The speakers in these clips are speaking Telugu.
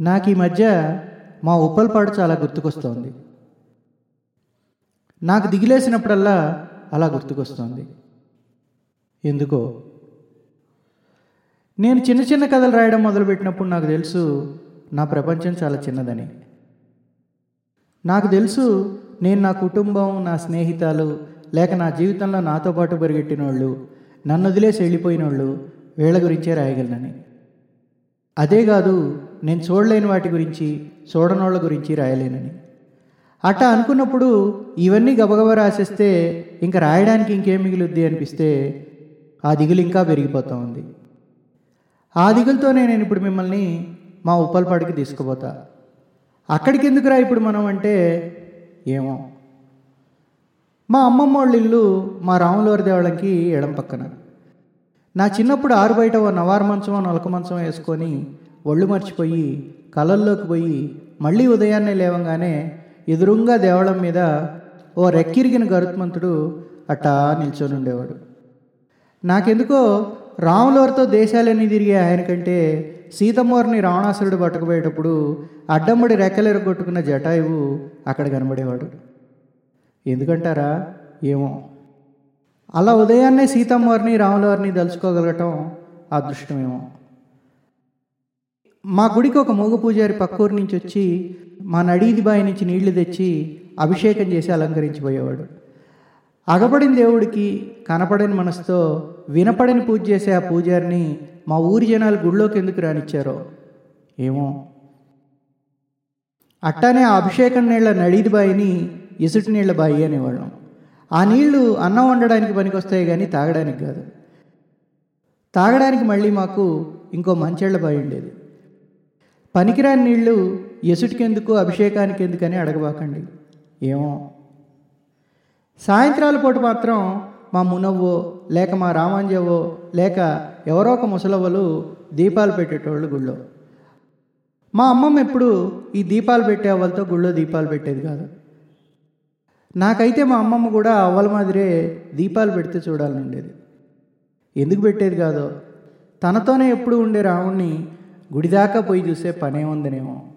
నాకు ఈ మధ్య మా ఉప్పల్పాడు చాలా గుర్తుకొస్తోంది. నాకు దిగిలేసినప్పుడల్లా అలా గుర్తుకొస్తోంది. ఎందుకో? నేను చిన్న చిన్న కథలు రాయడం మొదలుపెట్టినప్పుడు నాకు తెలుసు నా ప్రపంచం చాలా చిన్నదని. నాకు తెలుసు నేను నా కుటుంబం నా స్నేహితాలు లేక నా జీవితంలో నాతో పాటు పరిగెట్టిన వాళ్ళు నన్ను వదిలేసి వెళ్ళిపోయిన వాళ్ళు వీళ్ళ గురించే రాయగలనని. అదే కాదు నేను చూడలేని వాటి గురించి చూడనోళ్ళ గురించి రాయలేనని. అట్టా అనుకున్నప్పుడు ఇవన్నీ గబగబా రాసేస్తే ఇంకా రాయడానికి ఇంకేం మిగిలిద్ది అనిపిస్తే ఆ దిగులు ఇంకా పెరిగిపోతూ ఉంది. ఆ దిగులతోనే నేను ఇప్పుడు మిమ్మల్ని మా ఉప్పల్పాడికి తీసుకుపోతా. అక్కడికి ఎందుకురా ఇప్పుడు మనం అంటే ఏమో. మా అమ్మమ్మ వాళ్ళ ఇల్లు మా రాములవారి దేవాలయంకి ఎడం పక్కన. నా చిన్నప్పుడు ఆరు బయట ఓ నవారు మంచమో నొలక మంచం వేసుకొని ఒళ్ళు మర్చిపోయి కలల్లోకి పోయి మళ్ళీ ఉదయాన్నే లేవంగానే ఎదురుంగా దేవళం మీద ఓ రెక్కిరిగిన గరుత్మంతుడు అట్టా నిల్చొని ఉండేవాడు. నాకెందుకో రాములవారితో దేశాలన్నీ తిరిగే ఆయన కంటే సీతమ్మవారిని రావణాసురుడు పట్టుకుపోయేటప్పుడు అడ్డమ్మడి రెక్కలెరగొట్టుకున్న జటాయువు అక్కడ కనబడేవాడు. ఎందుకంటారా? ఏమో. అలా ఉదయాన్నే సీతమ్మవారిని రాములవారిని దలుచుకోగలగటం అదృష్టమేమో. మా గుడికి ఒక మూగ పూజారి పక్కూరు నుంచి వచ్చి మా నడీది బాయి నుంచి నీళ్ళు తెచ్చి అభిషేకం చేసి అలంకరించిపోయేవాడు. అగపడిన దేవుడికి కనపడని మనసుతో వినపడని పూజ చేసే ఆ పూజారిని మా ఊరి జనాలు గుళ్ళోకి ఎందుకు రానిచ్చారో? ఏమో. అట్టానే ఆ అభిషేకం నీళ్ళ నడీది బాయిని ఇసుటి నీళ్ళ బాయి అనేవాళ్ళం. ఆ నీళ్ళు అన్నం వండడానికి పనికొస్తాయి కానీ తాగడానికి కాదు. తాగడానికి మళ్ళీ మాకు ఇంకో మంచేళ్ళ బావి ఉండేది. పనికిరాని నీళ్ళు ఎసుటికెందుకు అభిషేకానికి ఎందుకని అడగబాకండి. ఏమో. సాయంత్రాల పూట మాత్రం మా మునవ్వో లేక మా రామాంజవో లేక ఎవరో ఒక ముసలవ్వలు దీపాలు పెట్టేటోళ్ళు గుళ్ళో. మా అమ్మమ్మ ఎప్పుడు ఈ దీపాలు పెట్టే వాళ్ళతో గుళ్ళో దీపాలు పెట్టేది కాదు. నాకైతే మా అమ్మమ్మ కూడా అవ్వల మాదిరే దీపాలు పెడితే చూడాలని ఉండేది ఎందుకు పెట్టేది కాదో? తనతోనే ఎప్పుడు ఉండే రాముణ్ణి గుడిదాకా పోయి చూసే పనే ఉందనేమో.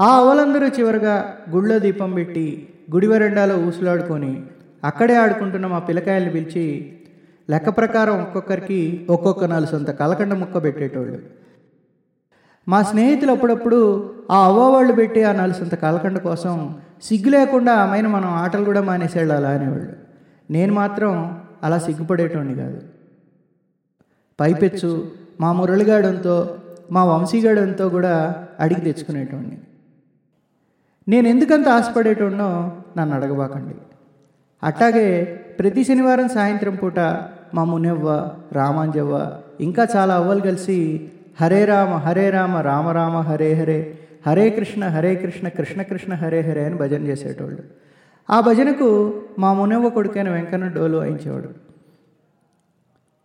ఆ అవలందరూ చివరిగా గుళ్ళో దీపం పెట్టి గుడి వరండాలో ఊసులాడుకొని అక్కడే ఆడుకుంటున్న మా పిల్లకాయల్ని పిలిచి లెక్క ప్రకారం ఒక్కొక్కరికి ఒక్కొక్క నాలుగు సొంత కలకండ ముక్క పెట్టేటోళ్ళు. మా స్నేహితులు అప్పుడప్పుడు ఆ అవ్వ వాళ్ళు పెట్టి ఆ నలుసంత కలకండ కోసం సిగ్గు లేకుండా ఆమెను మనం ఆటలు కూడా మానేసేళ్ళు అలా అనేవాళ్ళు. నేను మాత్రం అలా సిగ్గుపడేటోడిని కాదు. పైపెచ్చు మా మురళిగాడంతో మా వంశీగాడంతో కూడా అడిగి తెచ్చుకునేటోడిని. నేను ఎందుకంత ఆశపడేటోడినో నన్ను అడగబాకండి. అట్టాగే ప్రతి శనివారం సాయంత్రం పూట మా మునవ్వ రామాంజవ్వ ఇంకా చాలా అవ్వలు కలిసి హరే రామ హరే రామ రామ రామ హరే హరే హరే కృష్ణ హరే కృష్ణ కృష్ణ కృష్ణ హరే హరే అని భజన చేసేటోళ్ళు. ఆ భజనకు మా మునవ్వ కొడుకైన వెంకన్న డోలు వాయించేవాడు.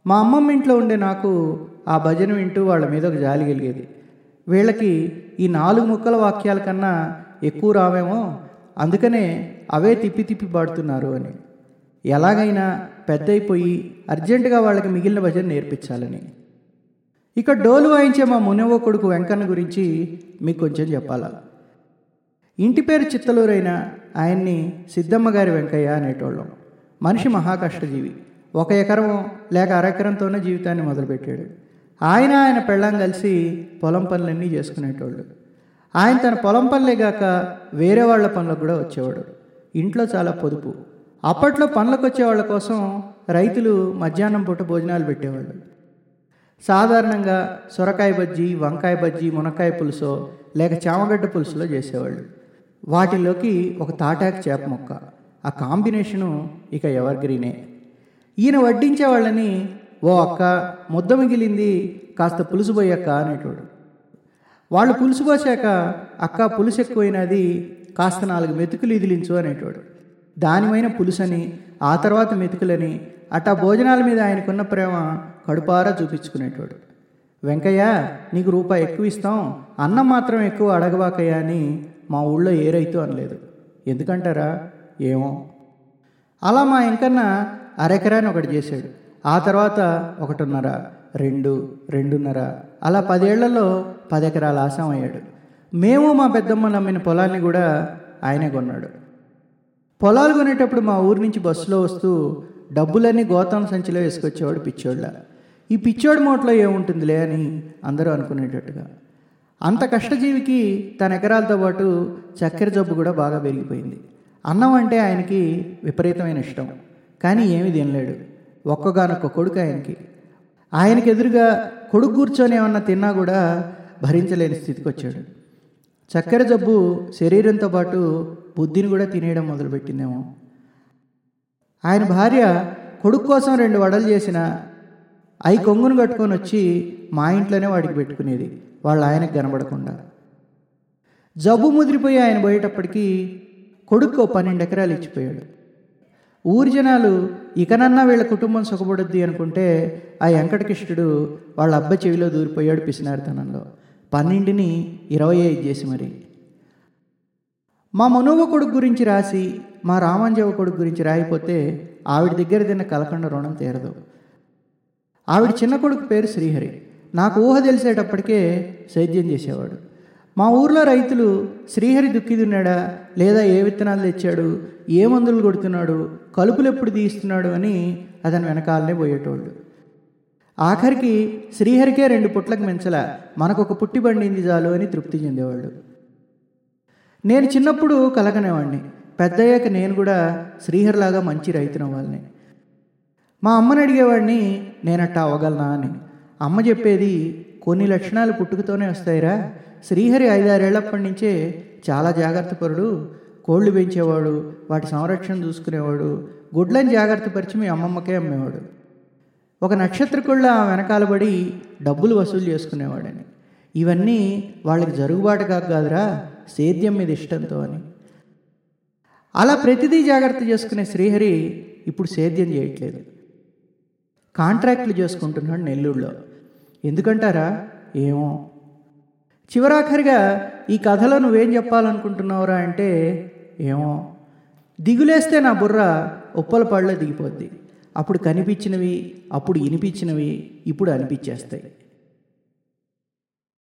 మా అమ్మమ్మ ఇంట్లో ఉండే నాకు ఆ భజన వింటూ వాళ్ళ మీద ఒక జాలి కలిగేది. వీళ్ళకి ఈ నాలుగు ముక్కల వాక్యాల కన్నా ఎక్కువ రావేమో అందుకనే అవే తిప్పి తిప్పి పాడుతున్నారు అని. ఎలాగైనా పెద్ద అయిపోయి అర్జెంటుగా వాళ్ళకి మిగిలిన భజన నేర్పించాలని. ఇక డోలు వాయించే మా మునవ కొడుకు వెంకన్న గురించి మీకు కొంచెం చెప్పాలా? ఇంటి పేరు చిత్తలూరైన ఆయన్ని సిద్ధమ్మ గారి వెంకయ్య అనేటోళ్ళం. మనిషి మహాకష్టజీవి. ఒక ఎకరం లేక అరెకరంతోనే జీవితాన్ని మొదలుపెట్టాడు. ఆయన ఆయన పెళ్ళం కలిసి పొలం పనులన్నీ చేసుకునేటోళ్ళు. ఆయన తన పొలం పనులే గాక వేరే వాళ్ళ పనులకు కూడా వచ్చేవాడు. ఇంట్లో చాలా పొదుపు. అప్పట్లో పనులకు వచ్చే వాళ్ళ కోసం రైతులు మధ్యాహ్నం పూట భోజనాలు పెట్టేవాళ్ళు. సాధారణంగా సొరకాయ బజ్జీ వంకాయ బజ్జీ మునక్కాయ పులుసో లేక చామగడ్డ పులుసులో చేసేవాళ్ళు. వాటిలోకి ఒక తాటాకు చేప మొక్క. ఆ కాంబినేషను ఇక ఎవర్ గ్రీనే ఈయన వడ్డించే వాళ్ళని ఓ అక్క ముద్ద మిగిలింది కాస్త పులుసు పోయక్క అనేటోడు. వాళ్ళు పులుసు పోసాక అక్క పులుసు ఎక్కువైనది కాస్త నాలుగు మెతుకులు ఇదిలించు అనేటోడు. దానిమైన పులుసని ఆ తర్వాత మెతుకులని అట్టా భోజనాల మీద ఆయనకున్న ప్రేమ కడుపారా చూపించుకునేటోడు. వెంకయ్య నీకు రూపాయి ఎక్కువ ఇస్తాం అన్నం మాత్రం ఎక్కువ అడగబాకయ్యా అని మా ఊళ్ళో ఏ రైతు అనలేదు. ఎందుకంటారా? ఏమో. అలా మా ఇంకన్న అరెకరాని ఒకటి చేశాడు. ఆ తర్వాత ఒకటిన్నర రెండు రెండున్నర అలా పదేళ్ళలో పది ఎకరాల ఆశం అయ్యాడు. మేము మా పెద్దమ్మ నమ్మిన పొలాన్ని కూడా ఆయనే కొన్నాడు. పొలాలు కొనేటప్పుడు మా ఊరి నుంచి బస్సులో వస్తూ డబ్బులన్నీ గోతాం సంచిలో వేసుకొచ్చేవాడు పిచ్చోళ్ళ. ఈ పిచ్చోడి మోట్లో ఏముంటుందిలే అని అందరూ అనుకునేటట్టుగా. అంత కష్టజీవికి తన ఎకరాలతో పాటు చక్కెర జబ్బు కూడా బాగా పెరిగిపోయింది. అన్నం అంటే ఆయనకి విపరీతమైన ఇష్టం. కానీ ఏమీ తినలేడు. ఒక్కగానొక్క కొడుకు ఆయనకి. ఆయనకి ఎదురుగా కొడుకు కూర్చొని ఏమన్నా తిన్నా కూడా భరించలేని స్థితికి వచ్చాడు. చక్కెర జబ్బు శరీరంతో పాటు బుద్ధిని కూడా తినేయడం మొదలుపెట్టిందేమో. ఆయన భార్య కొడుకు కోసం రెండు వడలు చేసిన అవి కొంగును కట్టుకొని వచ్చి మా ఇంట్లోనే వాడికి పెట్టుకునేది. వాళ్ళ ఆయనకు కనబడకుండా. జబ్బు ముదిరిపోయి ఆయన పోయేటప్పటికీ కొడుకు పన్నెండు ఎకరాలు ఇచ్చిపోయాడు. ఊరి జనాలు ఇకనన్నా వీళ్ళ కుటుంబం సుఖపడుద్ది అనుకుంటే ఆ వెంకటకృష్ణుడు వాళ్ళ అబ్బ చెవిలో దూరిపోయాడు పిసినారితనంలో. పన్నెండుని ఇరవై ఐదు చేసి మరి. మా మనోవ కొడుకు గురించి రాసి మా రామంజవ కొడుకు గురించి రాయిపోతే ఆవిడ దగ్గర తిన్న కలకండ రుణం తీరదు. ఆవిడ చిన్న కొడుకు పేరు శ్రీహరి. నాకు ఊహ తెలిసేటప్పటికే సేద్యం చేసేవాడు. మా ఊర్లో రైతులు శ్రీహరి దుక్కి దున్నాడా లేదా ఏ విత్తనాలు తెచ్చాడు? ఏ మందులు కొడుతున్నాడు? కలుపులు ఎప్పుడు తీస్తున్నాడు అని అతని వెనకాలనే పోయేటోళ్ళు. ఆఖరికి శ్రీహరికే రెండు పుట్లకు మించలా మనకు ఒక పుట్టి బండింది చాలు అని తృప్తి చెందేవాళ్ళు. నేను చిన్నప్పుడు కలగనేవాడిని పెద్దయ్యాక నేను కూడా శ్రీహరిలాగా మంచి రైతునవ్వాలని మా అమ్మని అడిగేవాడిని నేనట్టా అవ్వగలనా అని. అమ్మ చెప్పేది కొన్ని లక్షణాలు పుట్టుకతోనే వస్తాయిరా. శ్రీహరి ఐదారేళ్ళప్పటి నుంచే చాలా జాగ్రత్త పరుడు కోళ్ళు పెంచేవాడు వాటి సంరక్షణ చూసుకునేవాడు గుడ్లను జాగ్రత్త పరిచి మీ అమ్మమ్మకే అమ్మేవాడు. ఒక నక్షత్రకుళ్ళ వెనకాలబడి డబ్బులు వసూలు చేసుకునేవాడని. ఇవన్నీ వాళ్ళకి జరుగుబాటు కాదు కాదురా. సేద్యం మీద ఇష్టంతో అని. అలా ప్రతిదీ జాగ్రత్త చేసుకునే శ్రీహరి ఇప్పుడు సేద్యం చేయట్లేదు. కాంట్రాక్ట్లు చేసుకుంటున్నాడు నెల్లూరులో. ఎందుకంటారా? ఏమో. చివరాఖరిగా ఈ కథలో నువ్వేం చెప్పాలనుకుంటున్నావురా అంటే ఏమో. దిగులేస్తే నా బుర్ర ఉప్పల పళ్ళ దిగిపోద్ది. అప్పుడు కనిపించినవి అప్పుడు వినిపించినవి ఇప్పుడు అనిపించేస్తాయి.